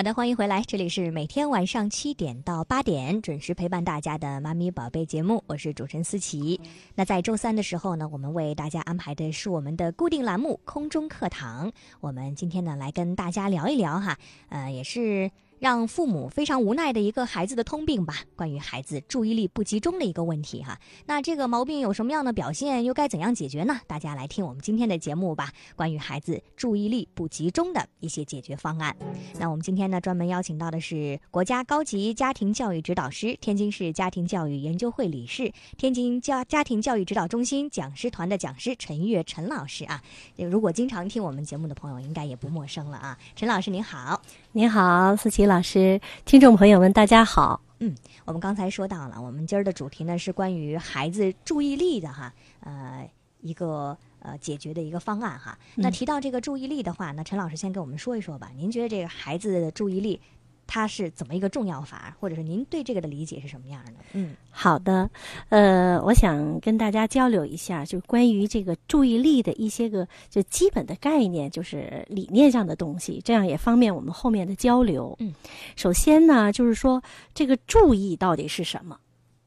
好的，欢迎回来，这里是每天晚上七点到八点准时陪伴大家的《妈咪宝贝》节目，我是主持人思琪。那在周三的时候呢，我们为大家安排的是我们的固定栏目——空中课堂。我们今天呢，来跟大家聊一聊哈，呃，也是。让父母非常无奈的一个孩子的通病吧，关于孩子注意力不集中的一个问题哈。那这个毛病有什么样的表现，又该怎样解决呢？大家来听我们今天的节目吧，关于孩子注意力不集中的一些解决方案。那我们今天呢，专门邀请到的是国家高级家庭教育指导师、天津市家庭教育研究会理事、天津家家庭教育指导中心讲师团的讲师陈悦陈老师啊。如果经常听我们节目的朋友，应该也不陌生了啊。陈老师您好。您好，思琪老师，听众朋友们，大家好。嗯，我们刚才说到了，我们今儿的主题呢是关于孩子注意力的哈，呃，一个呃解决的一个方案哈。那提到这个注意力的话，那陈老师先给我们说一说吧。您觉得这个孩子的注意力？它是怎么一个重要法，或者是您对这个的理解是什么样的？嗯，好的，呃，我想跟大家交流一下，就是关于这个注意力的一些个就基本的概念，就是理念上的东西，这样也方便我们后面的交流。嗯，首先呢，就是说这个注意到底是什么？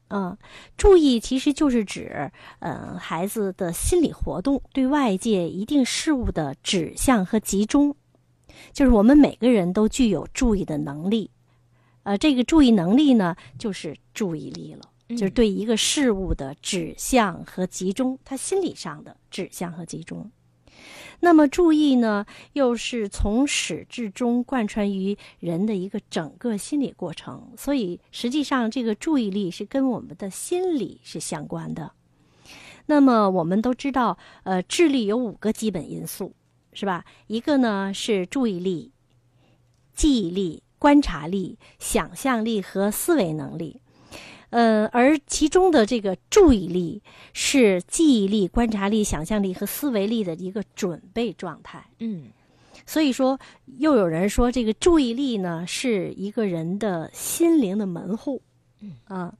嗯，注意其实就是指，嗯，孩子的心理活动对外界一定事物的指向和集中。就是我们每个人都具有注意的能力，呃，这个注意能力呢，就是注意力了，就是对一个事物的指向和集中，他心理上的指向和集中。那么注意呢，又是从始至终贯穿于人的一个整个心理过程，所以实际上这个注意力是跟我们的心理是相关的。那么我们都知道，呃，智力有五个基本因素。是吧？一个呢是注意力、记忆力、观察力、想象力和思维能力，呃，而其中的这个注意力是记忆力、观察力、想象力和思维力的一个准备状态。嗯，所以说，又有人说这个注意力呢是一个人的心灵的门户。嗯啊，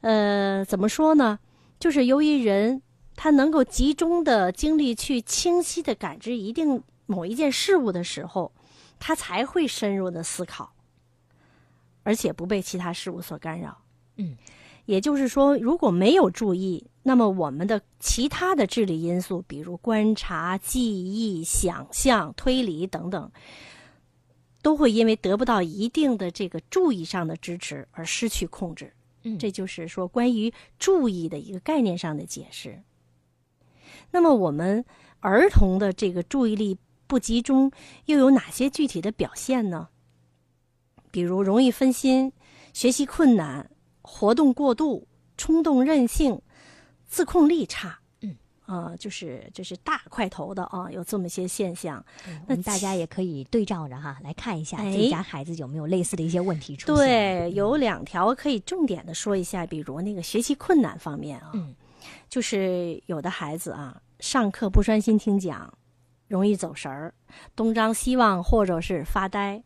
呃，怎么说呢？就是由于人。他能够集中的精力去清晰的感知一定某一件事物的时候，他才会深入的思考，而且不被其他事物所干扰。嗯，也就是说，如果没有注意，那么我们的其他的智力因素，比如观察、记忆、想象、推理等等，都会因为得不到一定的这个注意上的支持而失去控制。嗯，这就是说关于注意的一个概念上的解释。那么，我们儿童的这个注意力不集中又有哪些具体的表现呢？比如容易分心、学习困难、活动过度、冲动任性、自控力差。嗯，啊，就是就是大块头的啊，有这么些现象。那大家也可以对照着哈来看一下自己家孩子有没有类似的一些问题出现。对，有两条可以重点的说一下，比如那个学习困难方面啊。嗯。就是有的孩子啊，上课不专心听讲，容易走神儿，东张西望或者是发呆，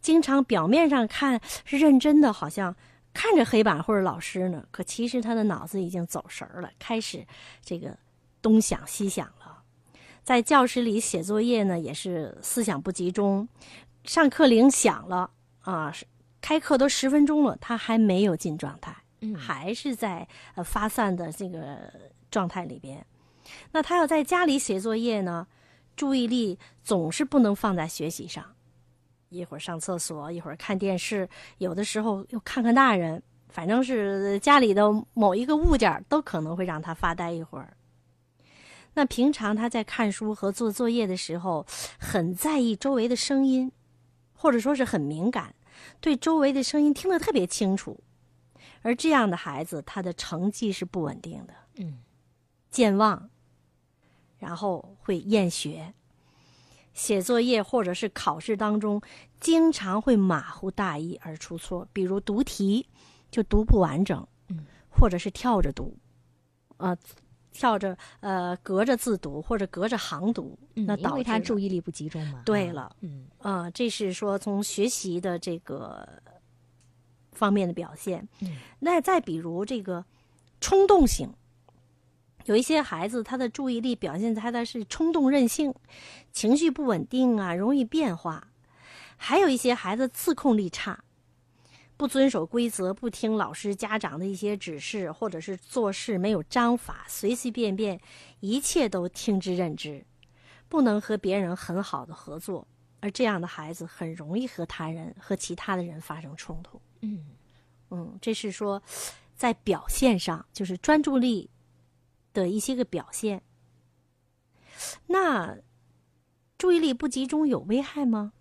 经常表面上看是认真的，好像看着黑板或者老师呢，可其实他的脑子已经走神儿了，开始这个东想西想了。在教室里写作业呢，也是思想不集中，上课铃响了啊，开课都十分钟了，他还没有进状态。还是在呃发散的这个状态里边，那他要在家里写作业呢，注意力总是不能放在学习上，一会儿上厕所，一会儿看电视，有的时候又看看大人，反正是家里的某一个物件都可能会让他发呆一会儿。那平常他在看书和做作业的时候，很在意周围的声音，或者说是很敏感，对周围的声音听得特别清楚。而这样的孩子，他的成绩是不稳定的，嗯，健忘，然后会厌学，写作业或者是考试当中，经常会马虎大意而出错，比如读题就读不完整，嗯，或者是跳着读，呃，跳着呃隔着字读或者隔着行读，那导致他注意力不集中嘛。对了，嗯。啊，这是说从学习的这个。方面的表现，那再比如这个冲动型，有一些孩子他的注意力表现他的是冲动任性，情绪不稳定啊，容易变化，还有一些孩子自控力差，不遵守规则，不听老师、家长的一些指示，或者是做事没有章法，随随便便，一切都听之任之，不能和别人很好的合作。而这样的孩子很容易和他人、和其他的人发生冲突。嗯嗯，这是说，在表现上，就是专注力的一些个表现。那注意力不集中有危害吗？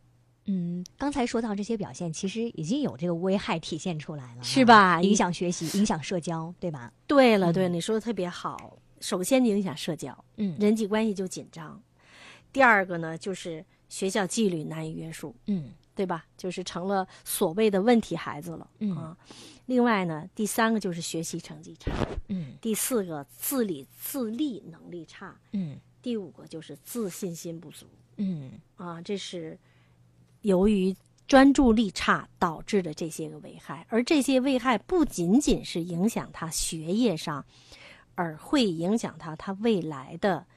嗯，刚才说到这些表现，其实已经有这个危害体现出来了，是吧？影响学习，影响社交，对吧？对了，对，你说的特别好。首先影响社交，嗯，人际关系就紧张。第二个呢，就是学校纪律难以约束，嗯，对吧？就是成了所谓的问题孩子了，嗯啊。另外呢，第三个就是学习成绩差，嗯第四个自理自立能力差，嗯第五个就是自信心不足嗯啊。这是由于专注力差导致的这些个危害，而这些危害不仅仅是影响他学业上，而会影响他他未来的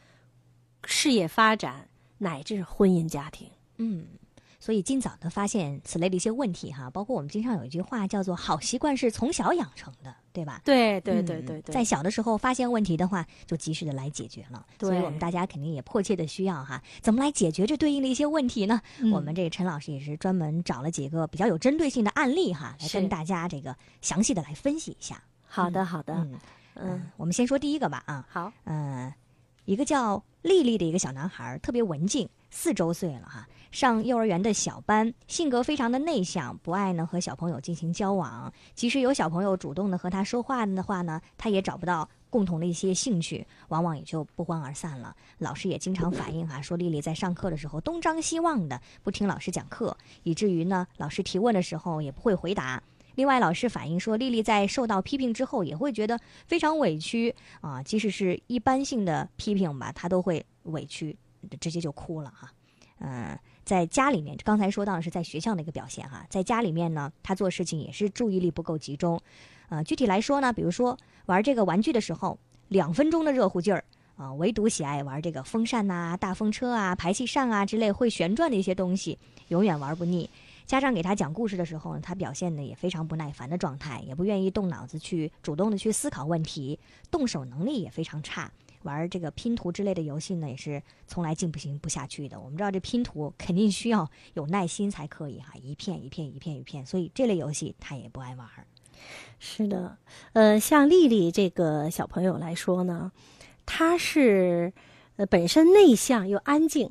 事业发展乃至婚姻家庭。嗯。所以尽早的发现此类的一些问题哈，包括我们经常有一句话叫做“好习惯是从小养成的”，对吧？对对对嗯对对，在小的时候发现问题的话，就及时的来解决了。对所以我们大家肯定也迫切的需要哈，怎么来解决这对应的一些问题呢？嗯我们这个陈老师也是专门找了几个比较有针对性的案例哈，来跟大家这个详细的来分析一下。好的好的，嗯嗯，我们先说第一个吧啊，好，嗯，一个叫丽丽的一个小男孩，特别文静，四周岁了哈，上幼儿园的小班，性格非常的内向，不爱呢和小朋友进行交往。即使有小朋友主动的和他说话的话呢，他也找不到共同的一些兴趣，往往也就不欢而散了。老师也经常反映哈、说丽丽在上课的时候东张西望的，不听老师讲课，以至于呢老师提问的时候也不会回答。另外，老师反映说，丽丽在受到批评之后，也会觉得非常委屈啊，即使是一般性的批评吧，她都会委屈，直接就哭了哈。嗯，在家里面，刚才说到的是在学校的一个表现哈，在家里面呢，他做事情也是注意力不够集中。呃，具体来说呢，比如说玩这个玩具的时候，两分钟的热乎劲儿啊，唯独喜爱玩这个风扇呐、大风车啊、排气扇啊之类会旋转的一些东西，永远玩不腻。家长给他讲故事的时候呢，他表现的也非常不耐烦的状态，也不愿意动脑子去主动的去思考问题，动手能力也非常差。玩这个拼图之类的游戏呢，也是从来进不行不下去的。我们知道这拼图肯定需要有耐心才可以哈，一片一片一片一片，所以这类游戏他也不爱玩。是的，呃，像丽丽这个小朋友来说呢，她是呃本身内向又安静。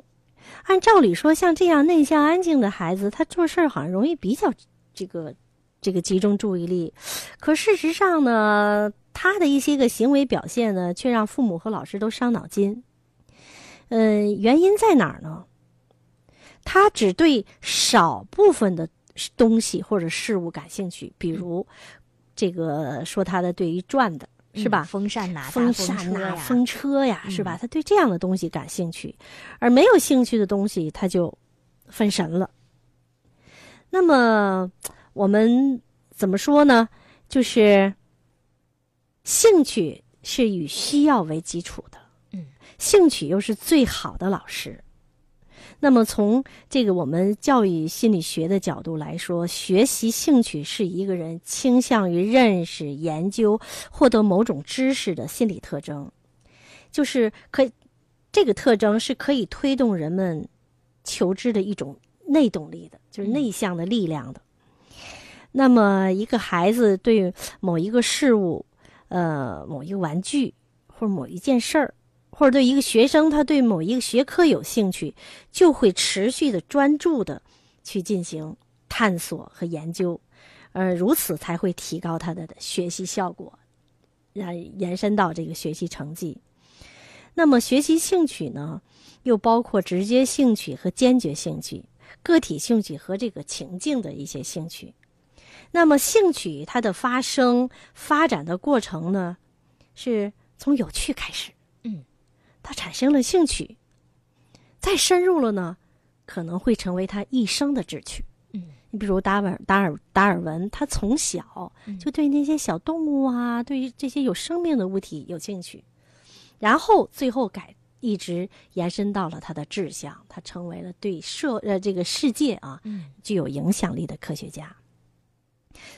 按照理说，像这样内向安静的孩子，他做事儿好像容易比较这个这个集中注意力。可事实上呢，他的一些个行为表现呢，却让父母和老师都伤脑筋。嗯、原因在哪儿呢？他只对少部分的东西或者事物感兴趣，比如这个说他的对于转的是吧？嗯风扇呐、风大扇呐、车呀，风车呀，嗯是吧？他对这样的东西感兴趣，而没有兴趣的东西，他就分神了。那么我们怎么说呢？就是兴趣是以需要为基础的，嗯，兴趣又是最好的老师。那么从这个我们教育心理学的角度来说，学习兴趣是一个人倾向于认识、研究、获得某种知识的心理特征，就是可以这个特征是可以推动人们求知的一种内动力的，就是内向的力量的。那么，一个孩子对某一个事物，呃，某一个玩具或者某一件事儿，或者对一个学生他对某一个学科有兴趣，就会持续的专注的去进行探索和研究，呃，如此才会提高他的学习效果，然延伸到这个学习成绩。那么，学习兴趣呢，又包括直接兴趣和坚决兴趣、个体兴趣和这个情境的一些兴趣。那么，兴趣它的发生、发展的过程呢，是从有趣开始。嗯，他产生了兴趣，再深入了呢，可能会成为他一生的志趣。嗯，你比如达尔达尔达尔文，他从小就对那些小动物啊，对于这些有生命的物体有兴趣，然后最后改一直延伸到了他的志向，他成为了对社呃这个世界啊嗯具有影响力的科学家。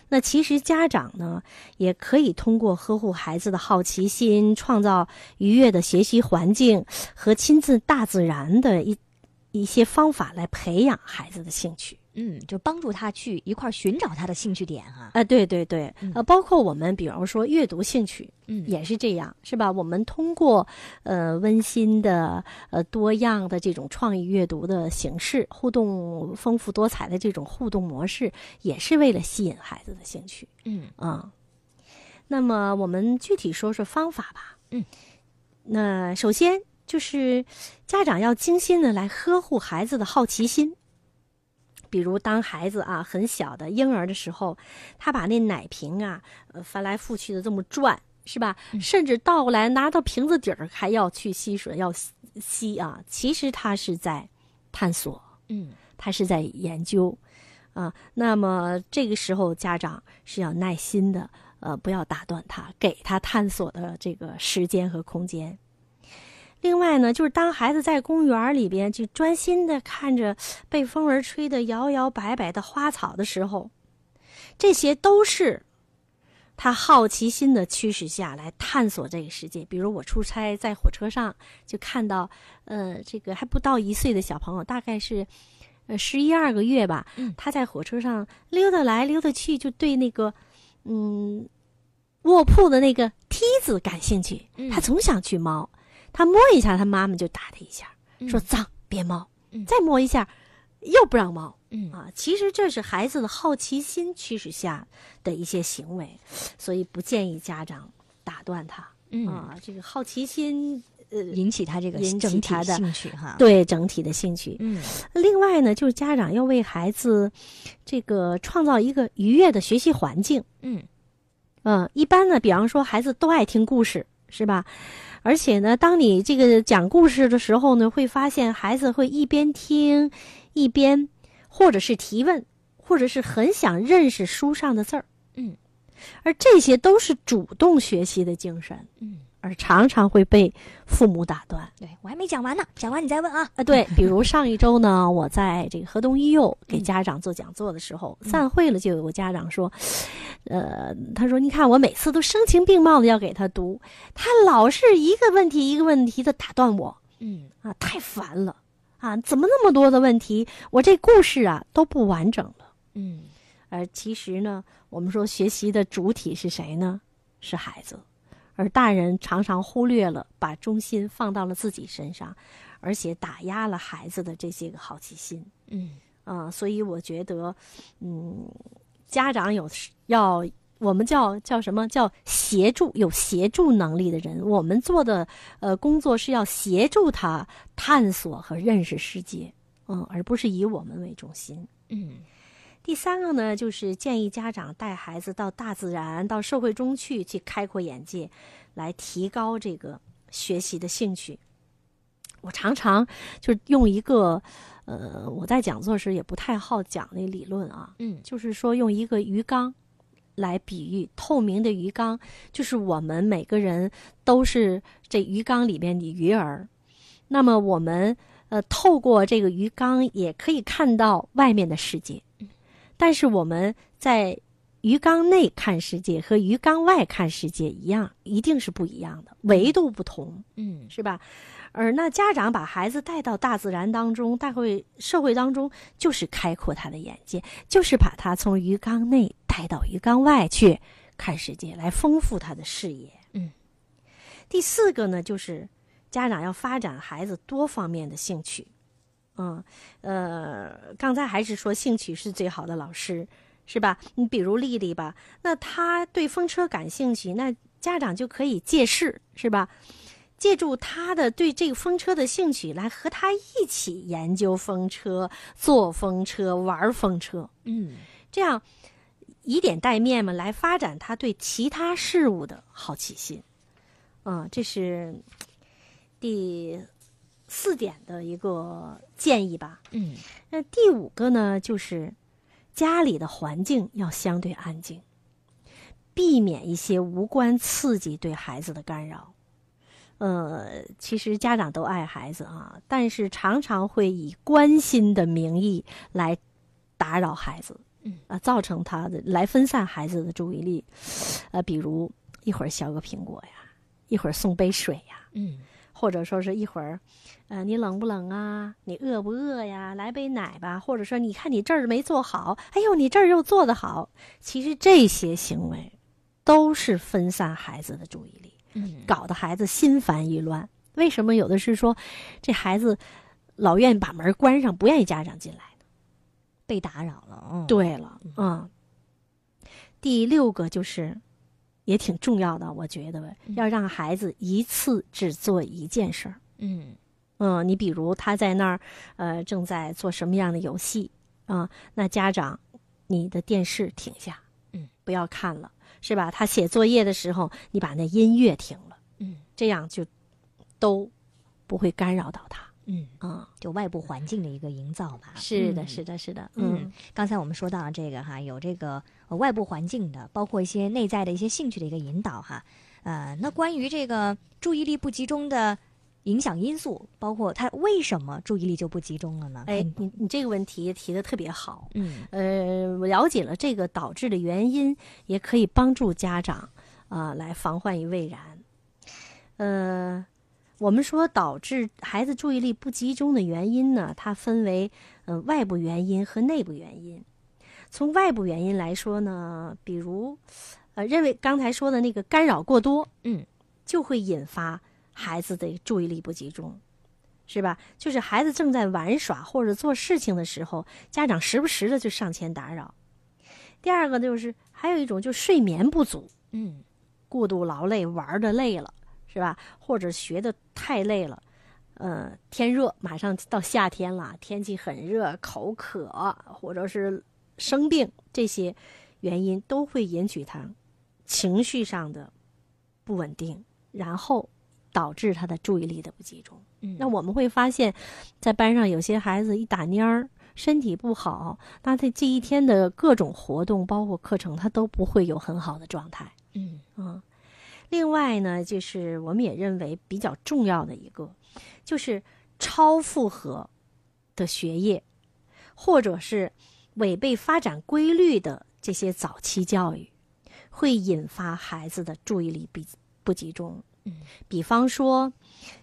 那其实家长呢，也可以通过呵护孩子的好奇心，创造愉悦的学习环境和亲近大自然的一一些方法来培养孩子的兴趣。嗯，就帮助他去一块儿寻找他的兴趣点啊。啊、对对对嗯，呃，包括我们比方说阅读兴趣，嗯也是这样，是吧？我们通过呃温馨的、呃多样的这种创意阅读的形式，互动丰富多彩的这种互动模式，也是为了吸引孩子的兴趣嗯啊、那么我们具体说说方法吧。嗯，那首先就是家长要精心的来呵护孩子的好奇心。比如，当孩子啊很小的婴儿的时候，他把那奶瓶啊，呃翻来覆去的这么转，是吧？甚至倒过来拿到瓶子底儿还要去吸水，要吸吸啊。其实他是在探索，嗯他是在研究啊。那么这个时候，家长是要耐心的，呃，不要打断他，给他探索的这个时间和空间。另外呢，就是当孩子在公园里边就专心的看着被风儿吹得摇摇摆摆的花草的时候，这些都是他好奇心的驱使下来探索这个世界。比如我出差在火车上就看到，呃，这个还不到一岁的小朋友，大概是呃十一二个月吧，嗯他在火车上溜达来溜达去，就对那个嗯卧铺的那个梯子感兴趣，嗯他总想去猫。他摸一下，他妈妈就打他一下，说脏，别猫。嗯再摸一下，又不让摸嗯啊。其实这是孩子的好奇心驱使下的一些行为，所以不建议家长打断他嗯，啊。这个好奇心，呃，引起他这个引起整体他的兴趣哈。，对整体的兴趣。嗯另外呢，就是家长要为孩子这个创造一个愉悦的学习环境。嗯嗯，一般呢，比方说孩子都爱听故事，是吧？而且呢，当你这个讲故事的时候呢，会发现孩子会一边听，一边或者是提问，或者是很想认识书上的字儿，嗯。而这些都是主动学习的精神，嗯，而常常会被父母打断。对我还没讲完呢，讲完你再问啊。啊，对，比如上一周呢，我在这个河东医幼给家长做讲座的时候，嗯散会了，就有个家长说，呃，他说，你看我每次都声情并茂的要给他读，他老是一个问题一个问题的打断我嗯啊，太烦了啊！怎么那么多的问题？我这故事啊都不完整了。嗯而其实呢，我们说学习的主体是谁呢？是孩子，而大人常常忽略了，把中心放到了自己身上，而且打压了孩子的这些个好奇心嗯。啊、所以我觉得，嗯，家长有时要我们叫叫什么？叫协助有协助能力的人，我们做的呃工作是要协助他探索和认识世界，嗯，而不是以我们为中心。嗯第三个呢，就是建议家长带孩子到大自然、到社会中去，去开阔眼界，来提高这个学习的兴趣。我常常就用一个，呃，我在讲座时也不太好讲那理论啊，嗯就是说用一个鱼缸来比喻，透明的鱼缸，就是我们每个人都是这鱼缸里面的鱼儿。那么我们呃透过这个鱼缸也可以看到外面的世界，但是我们在鱼缸内看世界和鱼缸外看世界一样，一定是不一样的，维度不同。嗯是吧？而那家长把孩子带到大自然当中，带回社会当中，就是开阔他的眼界，就是把他从鱼缸内带到鱼缸外去看世界，来丰富他的视野。嗯，第四个呢，就是家长要发展孩子多方面的兴趣。嗯，呃，刚才还是说兴趣是最好的老师，是吧？你比如丽丽吧，那她对风车感兴趣，那家长就可以借势，是吧？借助他的对这个风车的兴趣，来和他一起研究风车、坐风车、玩风车，嗯这样以点带面嘛，来发展他对其他事物的好奇心。嗯，这是第四点的一个建议吧。嗯那第五个呢，就是家里的环境要相对安静，避免一些无关刺激对孩子的干扰。呃，其实家长都爱孩子啊，但是常常会以关心的名义来打扰孩子，嗯啊，造成他的来分散孩子的注意力，呃，比如一会儿削个苹果呀，一会儿送杯水呀，嗯或者说是一会儿，呃，你冷不冷啊？你饿不饿呀？来杯奶吧。或者说，你看你这儿没做好，哎呦，你这儿又做得好。其实这些行为都是分散孩子的注意力，嗯，搞得孩子心烦意乱。为什么有的是说这孩子老愿意把门关上，不愿意家长进来呢？被打扰了，嗯，，对了，嗯。第六个就是也挺重要的，我觉得要让孩子一次只做一件事儿。嗯嗯，你比如他在那儿，呃，正在做什么样的游戏啊、那家长，你的电视停下，嗯，不要看了，是吧？他写作业的时候，你把那音乐停了，嗯这样就都不会干扰到他。嗯，嗯，就外部环境的一个营造吧。是的，嗯是的，是的，嗯，刚才我们说到了这个哈，有这个呃外部环境的，包括一些内在的一些兴趣的一个引导哈。呃，那关于这个注意力不集中的影响因素，包括他为什么注意力就不集中了呢？哎嗯，你你这个问题提的特别好。嗯呃，我了解了这个导致的原因，也可以帮助家长啊、来防患于未然。呃，我们说导致孩子注意力不集中的原因呢，它分为呃外部原因和内部原因。从外部原因来说呢，比如呃认为刚才说的那个干扰过多，嗯，就会引发孩子的注意力不集中。是吧？就是孩子正在玩耍或者做事情的时候，家长时不时的就上前打扰。第二个就是还有一种，就是睡眠不足，嗯过度劳累，玩的累了，是吧？或者学的太累了，呃，天热，马上到夏天了，天气很热，口渴或者是生病，这些原因都会引起他情绪上的不稳定，然后导致他的注意力的不集中。嗯，那我们会发现，在班上有些孩子一打蔫儿，身体不好，那他这一天的各种活动，包括课程，他都不会有很好的状态。嗯嗯，另外呢，就是我们也认为比较重要的一个，就是超负荷的学业，或者是违背发展规律的这些早期教育，会引发孩子的注意力不不集中。嗯，比方说，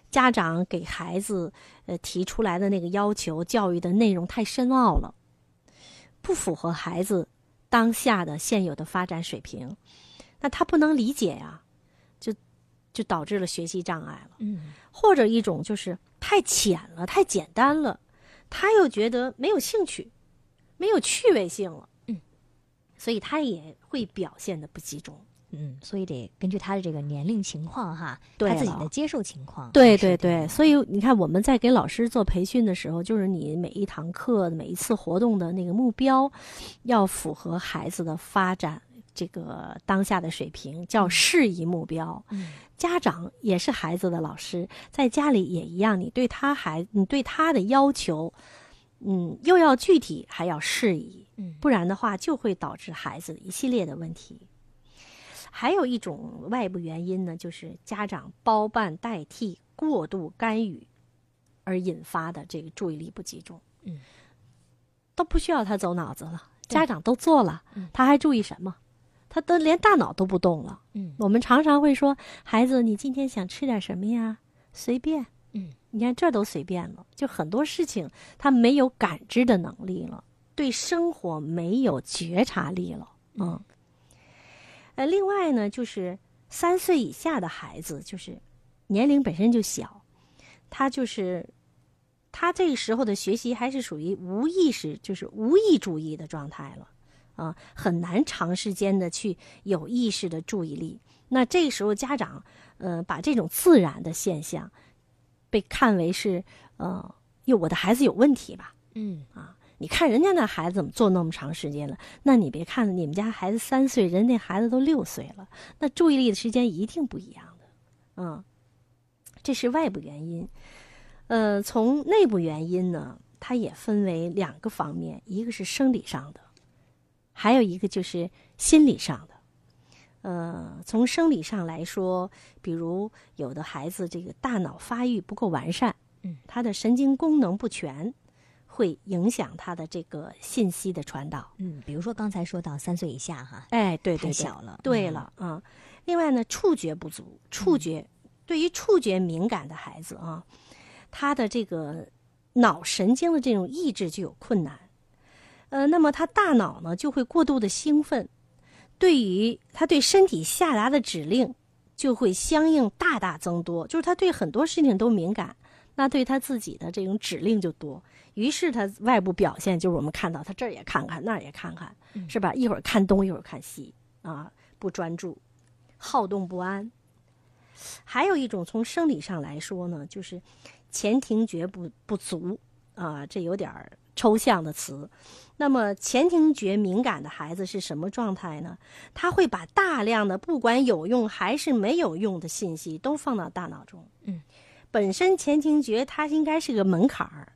家长给孩子呃提出来的那个要求，教育的内容太深奥了，不符合孩子当下的现有的发展水平，那他不能理解呀，就就导致了学习障碍了。嗯或者一种就是太浅了、太简单了，他又觉得没有兴趣、没有趣味性了，嗯，所以他也会表现的不集中。嗯，所以得根据他的这个年龄情况哈，对他自己的接受情况。对对对，所以你看我们在给老师做培训的时候，就是你每一堂课、每一次活动的那个目标，要符合孩子的发展这个当下的水平，叫适宜目标。嗯家长也是孩子的老师，在家里也一样，你对他孩，你对他的要求，嗯，又要具体，还要适宜，嗯不然的话就会导致孩子一系列的问题。还有一种外部原因呢，就是家长包办代替、过度干预而引发的这个注意力不集中。嗯，都不需要他走脑子了，家长都做了嗯，他还注意什么？他都连大脑都不动了。嗯我们常常会说：“孩子，你今天想吃点什么呀？随便。”嗯，你看这都随便了，就很多事情他没有感知的能力了，对生活没有觉察力了。嗯，呃，另外呢，就是三岁以下的孩子，就是年龄本身就小，他就是他这个时候的学习还是属于无意识，就是无意注意的状态了。啊，很难长时间的去有意识的注意力。那这个时候，家长呃把这种自然的现象被看为是呃，哟，我的孩子有问题吧？嗯啊你看人家那孩子怎么做那么长时间了？那你别看你们家孩子三岁，人家孩子都六岁了，那注意力的时间一定不一样的。嗯，这是外部原因。呃，从内部原因呢，它也分为两个方面，一个是生理上的，还有一个就是心理上的。呃，从生理上来说，比如有的孩子这个大脑发育不够完善，嗯，他的神经功能不全，会影响他的这个信息的传导。嗯，比如说刚才说到三岁以下哈，哎，对对太对，小了，嗯，对了啊。另外呢，触觉不足，触觉、对于触觉敏感的孩子啊，他的这个脑神经的这种抑制就有困难。呃，那么他大脑呢就会过度的兴奋，对于他对身体下达的指令就会相应大大增多，就是他对很多事情都敏感，那对他自己的这种指令就多，于是他外部表现就是我们看到他这儿也看看那儿也看看，是吧？一会儿看东一会儿看西啊，不专注，好动不安。还有一种从生理上来说呢，就是前庭觉不不足啊，这有点儿抽象的词。那么前庭觉敏感的孩子是什么状态呢？他会把大量的不管有用还是没有用的信息都放到大脑中。嗯，本身前庭觉它应该是个门槛儿，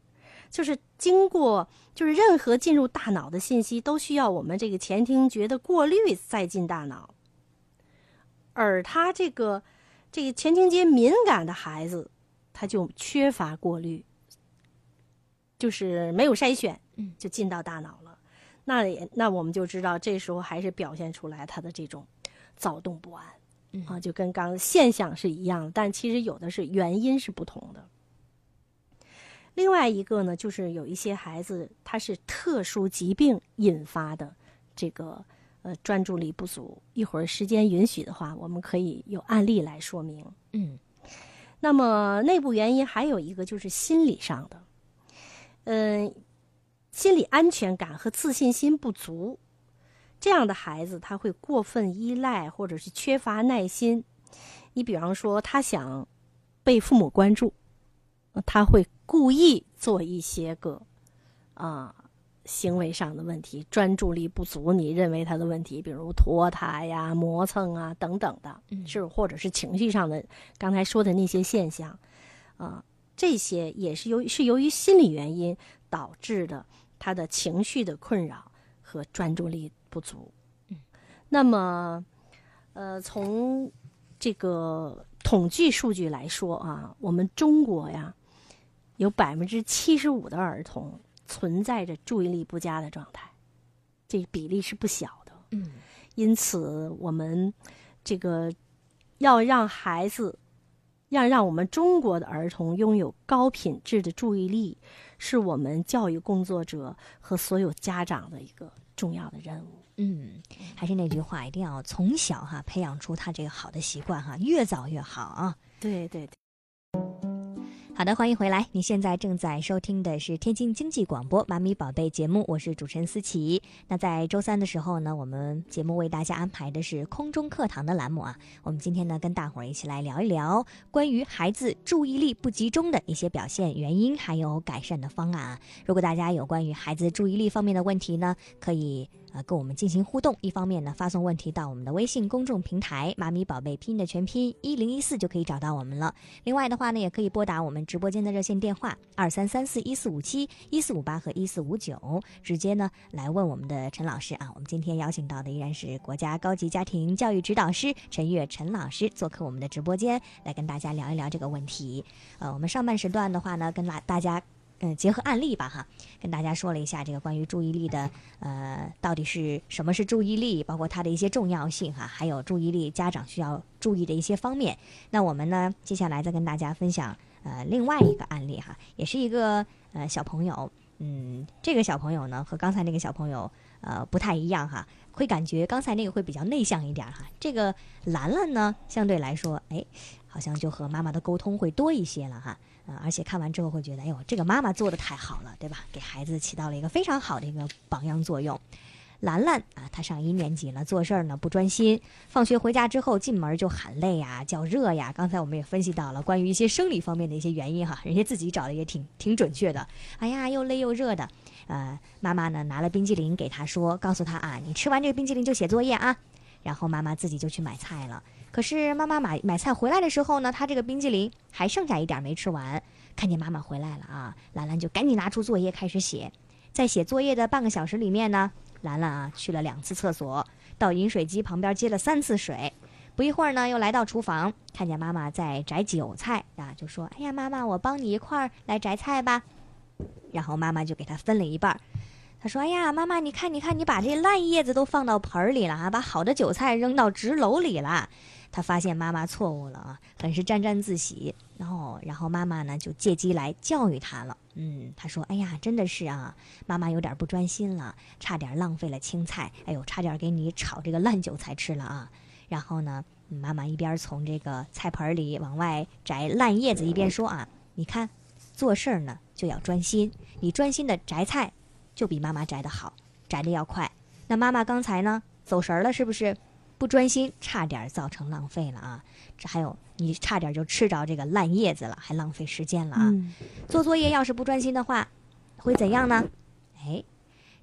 就是经过就是任何进入大脑的信息都需要我们这个前庭觉的过滤再进大脑，而他这个这个前庭觉敏感的孩子，他就缺乏过滤，就是没有筛选，嗯，就进到大脑了。那也那我们就知道，这时候还是表现出来他的这种躁动不安，嗯啊，就跟刚现象是一样，但其实有的是原因是不同的。另外一个呢，就是有一些孩子他是特殊疾病引发的这个呃专注力不足。一会儿时间允许的话，我们可以有案例来说明。嗯那么内部原因还有一个就是心理上的，嗯、心理安全感和自信心不足，这样的孩子他会过分依赖或者是缺乏耐心。你比方说，他想被父母关注，呃他会故意做一些个啊、行为上的问题，专注力不足，你认为他的问题，比如拖沓呀、磨蹭啊等等的，嗯是或者是情绪上的，刚才说的那些现象，啊、这些也是由于是由于心理原因导致的他的情绪的困扰和专注力不足。嗯，那么，呃，从这个统计数据来说啊，我们中国呀，有百分之七十五的儿童存在着注意力不佳的状态，这比例是不小的。嗯因此，我们这个要让孩子，要让我们中国的儿童拥有高品质的注意力，是我们教育工作者和所有家长的一个重要的任务。嗯，还是那句话，一定要从小哈培养出他这个好的习惯哈，越早越好啊。对对对。好的，欢迎回来！你现在正在收听的是天津经济广播《妈咪宝贝》节目，我是主持人思琪。那在周三的时候呢，我们节目为大家安排的是空中课堂的栏目啊。我们今天呢，跟大伙儿一起来聊一聊关于孩子注意力不集中的一些表现原因，还有改善的方案啊。如果大家有关于孩子注意力方面的问题呢，可以呃跟我们进行互动。一方面呢，发送问题到我们的微信公众平台“妈咪宝贝”拼音的全拼一零一四就可以找到我们了。另外的话呢，也可以拨打我们直播间的热线电话二三三四一四五七一四五八和一四五九，直接呢来问我们的陈老师啊。我们今天邀请到的依然是国家高级家庭教育指导师陈悦陈老师做客我们的直播间，来跟大家聊一聊这个问题。呃，我们上半时段的话呢，跟大大家。嗯，结合案例吧，哈，跟大家说了一下这个关于注意力的，呃，到底是什么是注意力，包括它的一些重要性哈，还有注意力家长需要注意的一些方面。那我们呢，接下来再跟大家分享呃另外一个案例哈，也是一个呃小朋友，嗯，这个小朋友呢和刚才那个小朋友呃不太一样哈，会感觉刚才那个会比较内向一点哈，这个兰兰呢相对来说，哎，好像就和妈妈的沟通会多一些了哈。啊，而且看完之后会觉得，哎呦，这个妈妈做的太好了，对吧？给孩子起到了一个非常好的一个榜样作用。兰兰啊，她上一年级了，做事儿呢不专心，放学回家之后进门就喊累呀、叫热呀。刚才我们也分析到了关于一些生理方面的一些原因哈，人家自己找的也挺挺准确的。哎呀，又累又热的，呃，妈妈呢拿了冰激凌给他说，告诉他啊，你吃完这个冰激凌就写作业啊。然后妈妈自己就去买菜了。可是妈妈买买菜回来的时候呢，她这个冰激凌还剩下一点没吃完。看见妈妈回来了啊，兰兰就赶紧拿出作业开始写。在写作业的半个小时里面呢，兰兰啊去了两次厕所，到饮水机旁边接了三次水。不一会儿呢，又来到厨房，看见妈妈在摘韭菜啊，就说：“哎呀，妈妈，我帮你一块儿来摘菜吧。”然后妈妈就给她分了一半儿。他说：“哎呀，妈妈，你看，你看，你把这烂叶子都放到盆里了啊，把好的韭菜扔到纸篓里了。”他发现妈妈错误了啊，很是沾沾自喜。然后，然后妈妈呢就借机来教育他了。嗯，他说：“哎呀，真的是啊，妈妈有点不专心了，差点浪费了青菜。哎呦，差点给你炒这个烂韭菜吃了啊。”然后呢，妈妈一边从这个菜盆里往外摘烂叶子，一边说：“啊，你看，做事儿呢就要专心，你专心的摘菜。”就比妈妈摘的好，摘的要快。那妈妈刚才呢，走神了，是不是？不专心，差点造成浪费了啊！这还有，你差点就吃着这个烂叶子了，还浪费时间了啊！做作业要是不专心的话，会怎样呢？哎，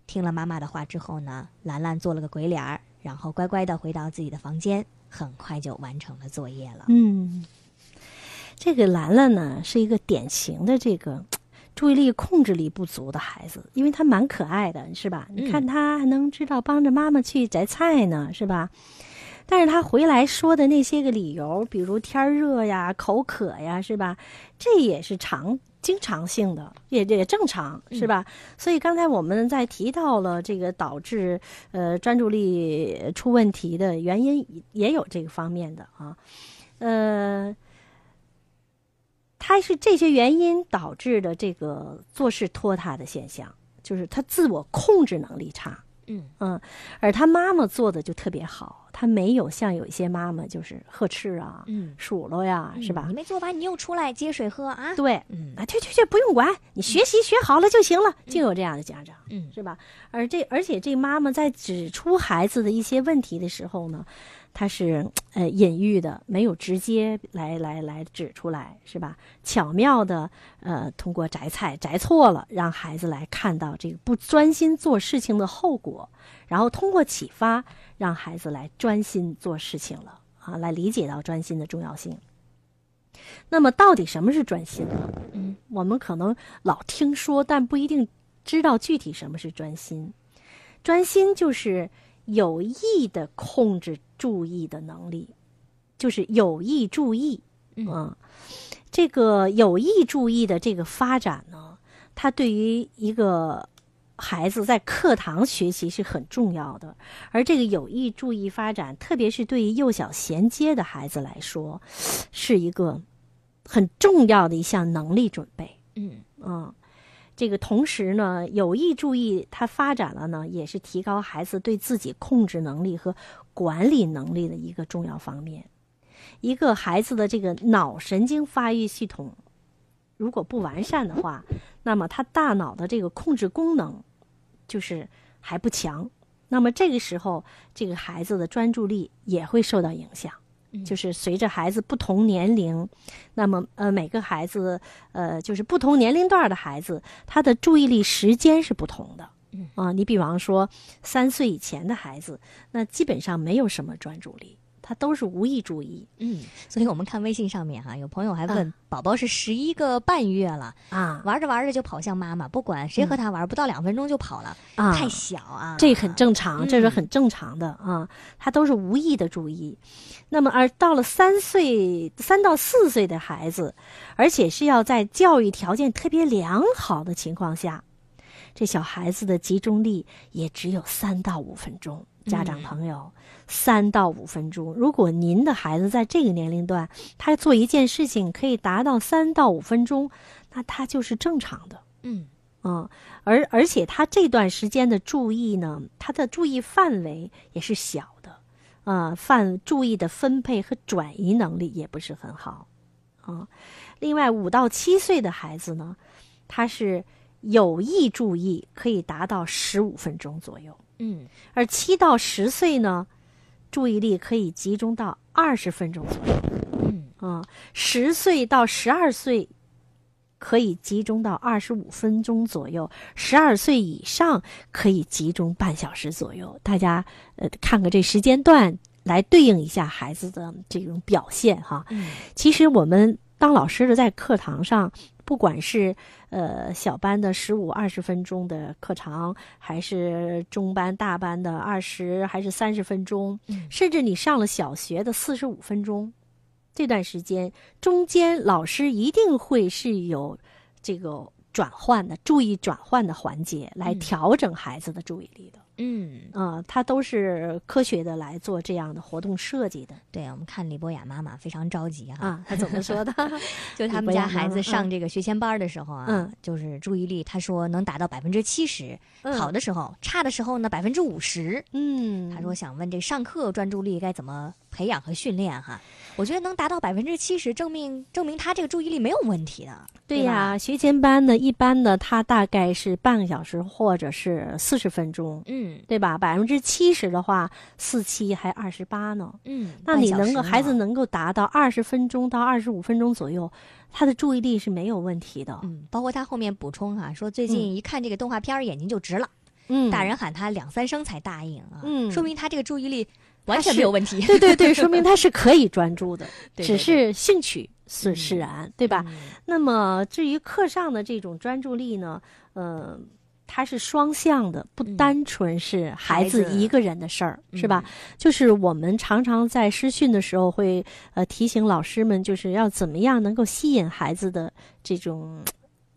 听了妈妈的话之后呢，兰兰做了个鬼脸儿，然后乖乖的回到自己的房间，很快就完成了作业了。嗯，这个兰兰呢，是一个典型的这个。注意力控制力不足的孩子，因为他蛮可爱的，是吧？你看他还能知道帮着妈妈去摘菜呢，是吧？但是他回来说的那些个理由，比如天热呀、口渴呀，是吧？这也是常经常性的，也也正常，是吧？所以刚才我们在提到了这个导致呃专注力出问题的原因，也有这个方面的啊，呃。他是这些原因导致的这个做事拖沓的现象，就是他自我控制能力差。嗯嗯，而他妈妈做的就特别好，他没有像有一些妈妈就是呵斥啊、嗯数落呀，是吧？你没做完，你又出来接水喝啊？对，嗯啊，去去去，不用管，你学习学好了就行了，就有这样的家长，嗯是吧？而这而且这妈妈在指出孩子的一些问题的时候呢。他是呃隐喻的，没有直接来来来指出来，是吧？巧妙的呃通过摘菜摘错了，让孩子来看到这个不专心做事情的后果，然后通过启发，让孩子来专心做事情了啊，来理解到专心的重要性。那么，到底什么是专心呢？嗯，我们可能老听说，但不一定知道具体什么是专心。专心就是有意的控制。注意的能力，就是有意注意。嗯，这个有意注意的这个发展呢，它对于一个孩子在课堂学习是很重要的。而这个有意注意发展，特别是对于幼小衔接的孩子来说，是一个很重要的一项能力准备。嗯嗯。这个同时呢，有意注意它发展了呢，也是提高孩子对自己控制能力和管理能力的一个重要方面。一个孩子的这个脑神经发育系统如果不完善的话，那么他大脑的这个控制功能就是还不强。那么这个时候，这个孩子的专注力也会受到影响。就是随着孩子不同年龄，那么呃每个孩子呃就是不同年龄段的孩子，他的注意力时间是不同的。嗯啊，你比方说三岁以前的孩子，那基本上没有什么专注力。他都是无意注意，嗯，所以我们看微信上面哈，有朋友还问啊宝宝是十一个半月了，啊。玩着玩着就跑向妈妈，不管谁和他玩，不到两分钟就跑了，啊，太小啊，这很正常，嗯。这是很正常的啊，他都是无意的注意。那么，而到了三岁、三到四岁的孩子，而且是要在教育条件特别良好的情况下，这小孩子的集中力也只有三到五分钟。家长朋友，三到五分钟，如果您的孩子在这个年龄段，他做一件事情可以达到三到五分钟，那他就是正常的。嗯。嗯，而而且他这段时间的注意呢，他的注意范围也是小的，啊，范注意的分配和转移能力也不是很好，啊，另外五到七岁的孩子呢，他是有意注意可以达到十五分钟左右，嗯而七到十岁呢，注意力可以集中到二十分钟左右，嗯啊，十岁到十二岁可以集中到二十五分钟左右，十二岁以上可以集中半小时左右。大家呃看看这时间段来对应一下孩子的这种表现哈。嗯其实我们当老师的在课堂上，不不管是呃小班的十五二十分钟的课堂，还是中班大班的二十还是三十分钟，嗯甚至你上了小学的四十五分钟，这段时间中间老师一定会是有这个转换的注意转换的环节，来嗯调整孩子的注意力的。嗯，啊、他都是科学的来做这样的活动设计的对，我们看李博雅妈妈非常着急哈、啊。他怎么说的？就他们家孩子上这个学前班的时候啊，嗯就是注意力，他说能达到百分之七十，好的时候，差的时候呢百分之五十。嗯，他说想问这上课专注力该怎么培养和训练哈？我觉得能达到百分之七十，证明证明他这个注意力没有问题的。对呀、吧学前班呢，一般呢，他大概是半个小时或者是四十分钟，嗯对吧？百分之七十的话，四七还二十八呢。嗯，那你能够孩子能够达到二十分钟到二十五分钟左右，他的注意力是没有问题的。嗯，包括他后面补充哈、说最近一看这个动画片眼睛就直了，嗯大人喊他两三声才答应啊，嗯说明他这个注意力完全没有问题，对对对，说明他是可以专注的，对只是兴趣是使然，对吧？嗯那么至于课上的这种专注力呢，呃，它是双向的，不嗯单纯是孩子孩子一个人的事儿，嗯是吧？就是我们常常在师训的时候会呃提醒老师们，就是要怎么样能够吸引孩子的这种。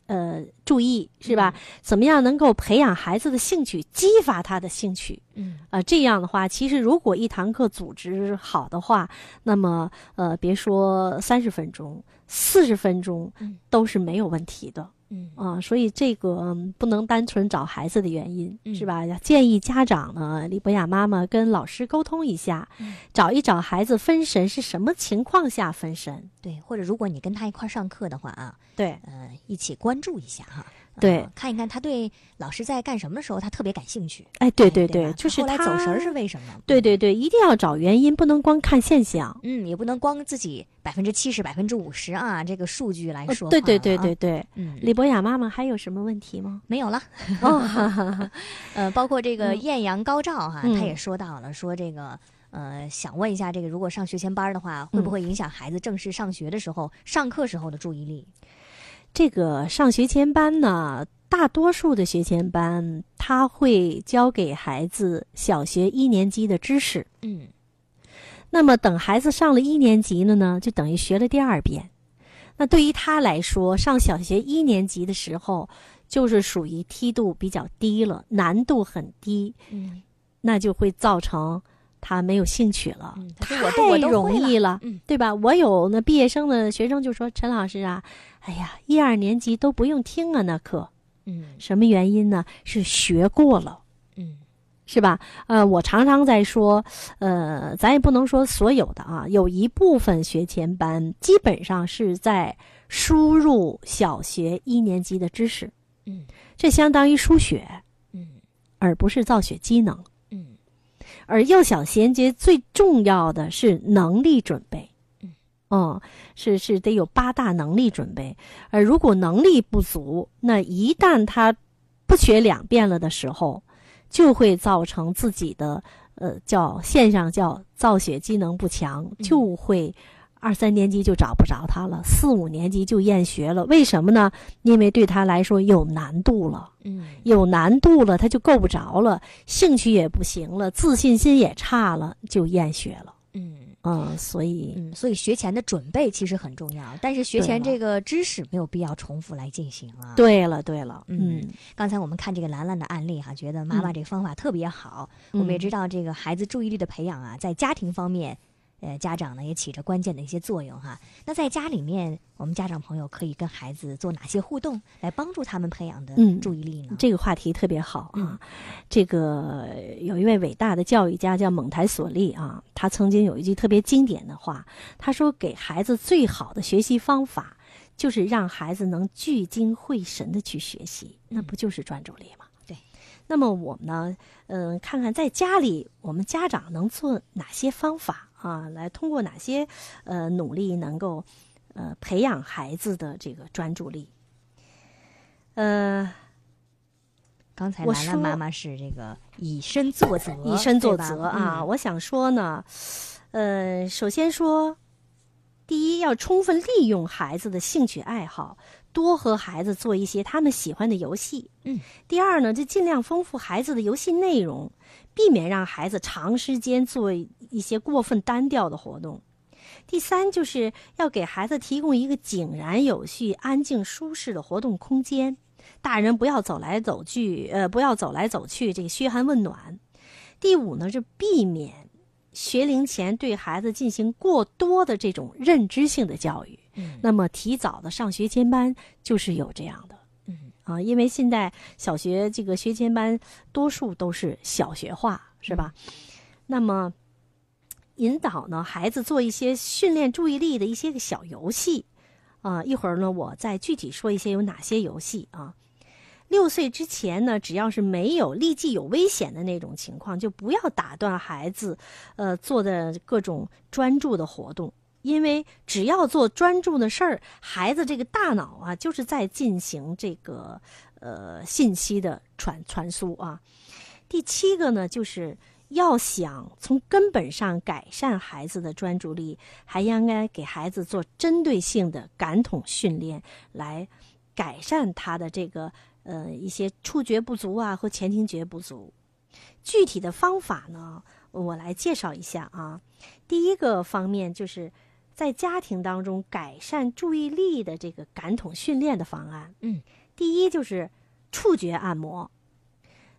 呃，注意是吧？怎么样能够培养孩子的兴趣，激发他的兴趣？嗯啊、这样的话，其实如果一堂课组织好的话，那么呃，别说三十分钟，四十分钟嗯都是没有问题的嗯啊、所以这个、嗯不能单纯找孩子的原因，嗯是吧？要建议家长呢，李博雅妈妈跟老师沟通一下，嗯找一找孩子分神是什么情况下分神。对，或者如果你跟他一块儿上课的话啊，对呃，一起关注一下哈。对呃看一看他对老师在干什么的时候，他特别感兴趣。哎，对哎对对就是后来走神儿是为什么？对对对，一定要找原因，不能光看现象。嗯，也不能光自己百分之七十、百分之五十啊，这个数据来呃说、对对对对，对，嗯，李博雅妈妈还有什么问题吗？没有了。哦，哈哈哈呃，包括这个嗯艳阳高照哈，嗯他也说到了，说这个呃，想问一下，这个如果上学前班的话，会不嗯会影响孩子正式上学的时候、上课时候的注意力？这个上学前班呢，大多数的学前班他会教给孩子小学一年级的知识。嗯那么等孩子上了一年级了呢，就等于学了第二遍。那对于他来说，上小学一年级的时候，就是属于梯度比较低了，难度很低，嗯那就会造成他没有兴趣了。太容易了，嗯对吧？我有那毕业生的学生就说：“陈老师啊，哎呀，一二年级都不用听啊，那课嗯什么原因呢？是学过了。”嗯是吧？呃，我常常在说，呃，咱也不能说所有的啊，有一部分学前班基本上是在输入小学一年级的知识，嗯这相当于输血，嗯而不是造血机能。嗯而幼小衔接最重要的是能力准备，嗯哦，是是得有八大能力准备。而如果能力不足，那一旦他不学两遍了的时候，就会造成自己的呃叫现象叫造血机能不强，就会二三年级就找不着他了，四五年级就厌学了。为什么呢？因为对他来说有难度了。嗯有难度了，他就够不着了，兴趣也不行了，自信心也差了，就厌学了。嗯嗯，所以嗯，所以学前的准备其实很重要，但是学前这个知识没有必要重复来进行啊。，对了，对了，嗯嗯，刚才我们看这个兰兰的案例哈，觉得妈妈嗯这个方法特别好。我们也知道这个孩子注意力的培养啊，在家庭方面。呃，家长呢也起着关键的一些作用哈。那在家里面，我们家长朋友可以跟孩子做哪些互动，来帮助他们培养的嗯注意力呢？这个话题特别好嗯啊。这个有一位伟大的教育家叫蒙台梭利啊，他曾经有一句特别经典的话，他说：“给孩子最好的学习方法，就是让孩子能聚精会神的去学习，那不就是专注力吗？”对。那么我们呢，嗯、看看在家里我们家长能做哪些方法啊，来通过哪些呃努力能够呃培养孩子的这个专注力。呃，刚才兰兰妈妈是这个以身作则，以身作则啊！嗯我想说呢，呃，首先说，第一要充分利用孩子的兴趣爱好，多和孩子做一些他们喜欢的游戏。嗯，第二呢，就尽量丰富孩子的游戏内容，避免让孩子长时间做一些过分单调的活动。第三，就是要给孩子提供一个井然有序、安静舒适的活动空间。大人不要走来走去，呃，不要走来走去，这个嘘寒问暖。第五呢，是避免学龄前对孩子进行过多的这种认知性的教育。嗯那么提早的上学前班就是有这样的。嗯啊，因为现在小学这个学前班多数都是小学化，是吧？那么引导呢孩子做一些训练注意力的一些个小游戏，啊，一会儿呢我再具体说一些有哪些游戏啊。六岁之前呢，只要是没有立即有危险的那种情况，就不要打断孩子，呃，做的各种专注的活动。因为只要做专注的事儿，孩子这个大脑啊，就是在进行这个呃信息的传传输啊。第七个呢，就是要想从根本上改善孩子的专注力，还应该给孩子做针对性的感统训练，来改善他的这个呃一些触觉不足啊或前庭觉不足。具体的方法呢，我来介绍一下啊。第一个方面就是在家庭当中改善注意力的这个感统训练的方案。嗯，第一就是触觉按摩。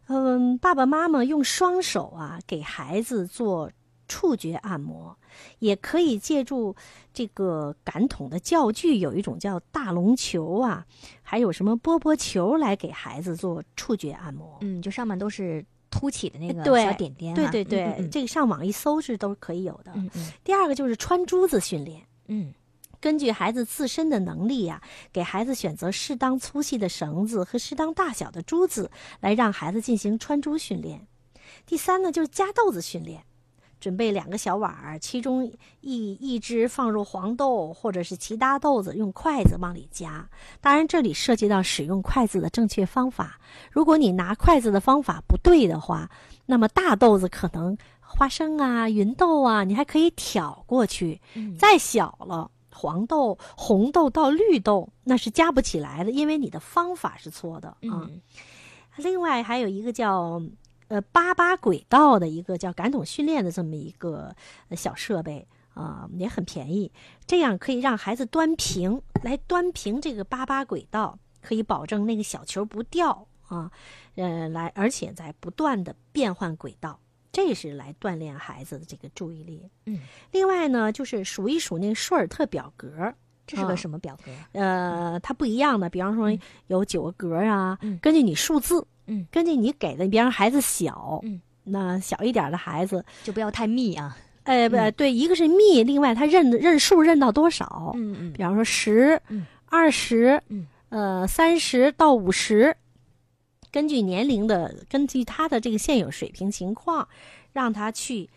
嗯，爸爸妈妈用双手啊给孩子做触觉按摩，也可以借助这个感统的教具，有一种叫大龙球啊，还有什么波波球来给孩子做触觉按摩。嗯，就上面都是凸起的那个小点点哈，对对对，嗯这个上网一搜是都可以有的。嗯嗯第二个就是穿珠子训练。嗯根据孩子自身的能力呀、给孩子选择适当粗细的绳子和适当大小的珠子，来让孩子进行穿珠训练。第三呢，就是夹豆子训练，准备两个小碗儿，其中一一只放入黄豆或者是其他豆子，用筷子往里夹。当然，这里涉及到使用筷子的正确方法。如果你拿筷子的方法不对的话，那么大豆子可能花生啊、芸豆啊，你还可以挑过去。嗯再小了，黄豆、红豆到绿豆，那是夹不起来的，因为你的方法是错的啊。嗯另外还有一个叫呃八八轨道的一个叫感统训练的这么一个呃小设备啊、也很便宜，这样可以让孩子端平，来端平这个八八轨道，可以保证那个小球不掉啊，呃，来而且在不断的变换轨道。这是来锻炼孩子的这个注意力。嗯，另外呢，就是数一数那个舒尔特表格，这是个啊什么表格？呃，它不一样的，比方说嗯有九个格啊，嗯根据你数字，嗯。根据你给的，比方说孩子小，嗯。那小一点的孩子，就不要太密啊。哎，不、嗯。对，一个是密，另外他认认数认到多少，嗯嗯。比方说十嗯、二十嗯、呃三十到五十，根据年龄的，根据他的这个现有水平情况，让他去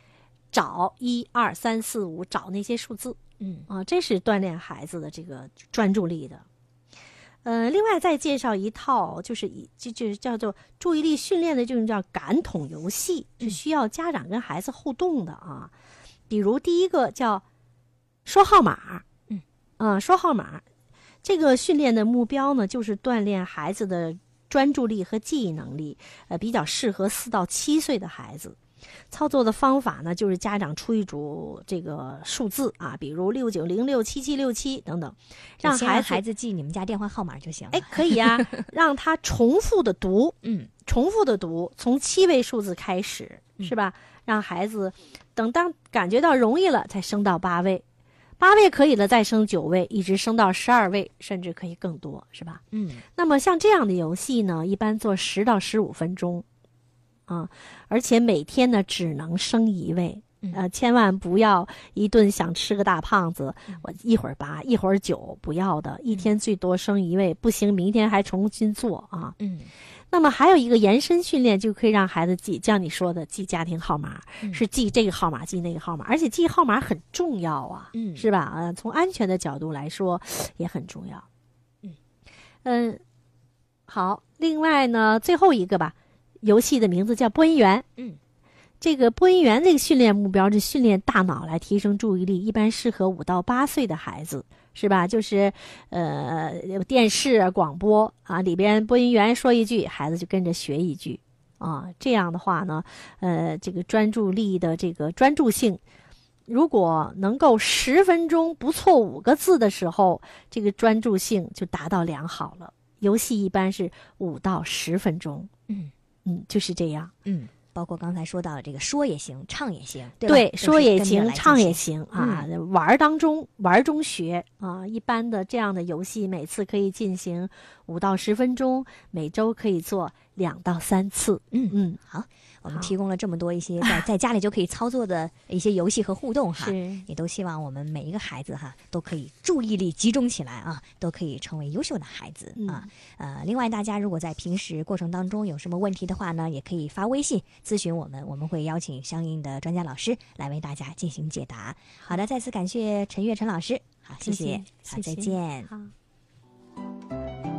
找一二三四五，找那些数字。嗯。啊，这是锻炼孩子的这个专注力的。呃，另外再介绍一套，就是以就就是叫做注意力训练的这种叫感统游戏，是需要家长跟孩子互动的啊。比如第一个叫说号码，嗯，啊，说号码，这个训练的目标呢，就是锻炼孩子的专注力和记忆能力，呃，比较适合四到七岁的孩子。操作的方法呢，就是家长出一组这个数字啊，比如六九零六七七六七等等，让孩子孩子记你们家电话号码就行了。哎，可以呀、让他重复的读，嗯重复的读，从七位数字开始，嗯是吧？让孩子等当感觉到容易了，才升到八位，八位可以了，再升九位，一直升到十二位，甚至可以更多，是吧？嗯那么像这样的游戏呢，一般做十到十五分钟，啊，而且每天呢只能生一位，嗯呃，千万不要一顿想吃个大胖子，我一会儿拔一会儿九，不要的，一天最多生一位，不行，明天还重新做啊。嗯那么还有一个延伸训练，就可以让孩子记，像你说的记家庭号码，嗯是记这个号码，记那个号码，而且记号码很重要啊。嗯是吧？呃，从安全的角度来说也很重要。嗯嗯，好。另外呢，最后一个吧，游戏的名字叫播音员。嗯，这个播音员这个训练目标是训练大脑来提升注意力，一般适合五到八岁的孩子，是吧？就是呃，电视广播啊，里边播音员说一句，孩子就跟着学一句啊。这样的话呢，呃，这个专注力的这个专注性，如果能够十分钟不错五个字的时候，这个专注性就达到良好了。游戏一般是五到十分钟，嗯嗯，就是这样。嗯，包括刚才说到的这个说也行，唱也行，对说也行，唱也行行啊。玩儿当中，玩儿中学啊。一般的这样的游戏，每次可以进行五到十分钟，每周可以做两到三次。嗯嗯，好，我们提供了这么多一些在 在家里就可以操作的一些游戏和互动哈，是也都希望我们每一个孩子哈都可以注意力集中起来啊，都可以成为优秀的孩子嗯啊。呃，另外大家如果在平时过程当中有什么问题的话呢，也可以发微信咨询我们，我们会邀请相应的专家老师来为大家进行解答。好的，再次感谢陈月陈老师，好，谢谢谢好，再见。好。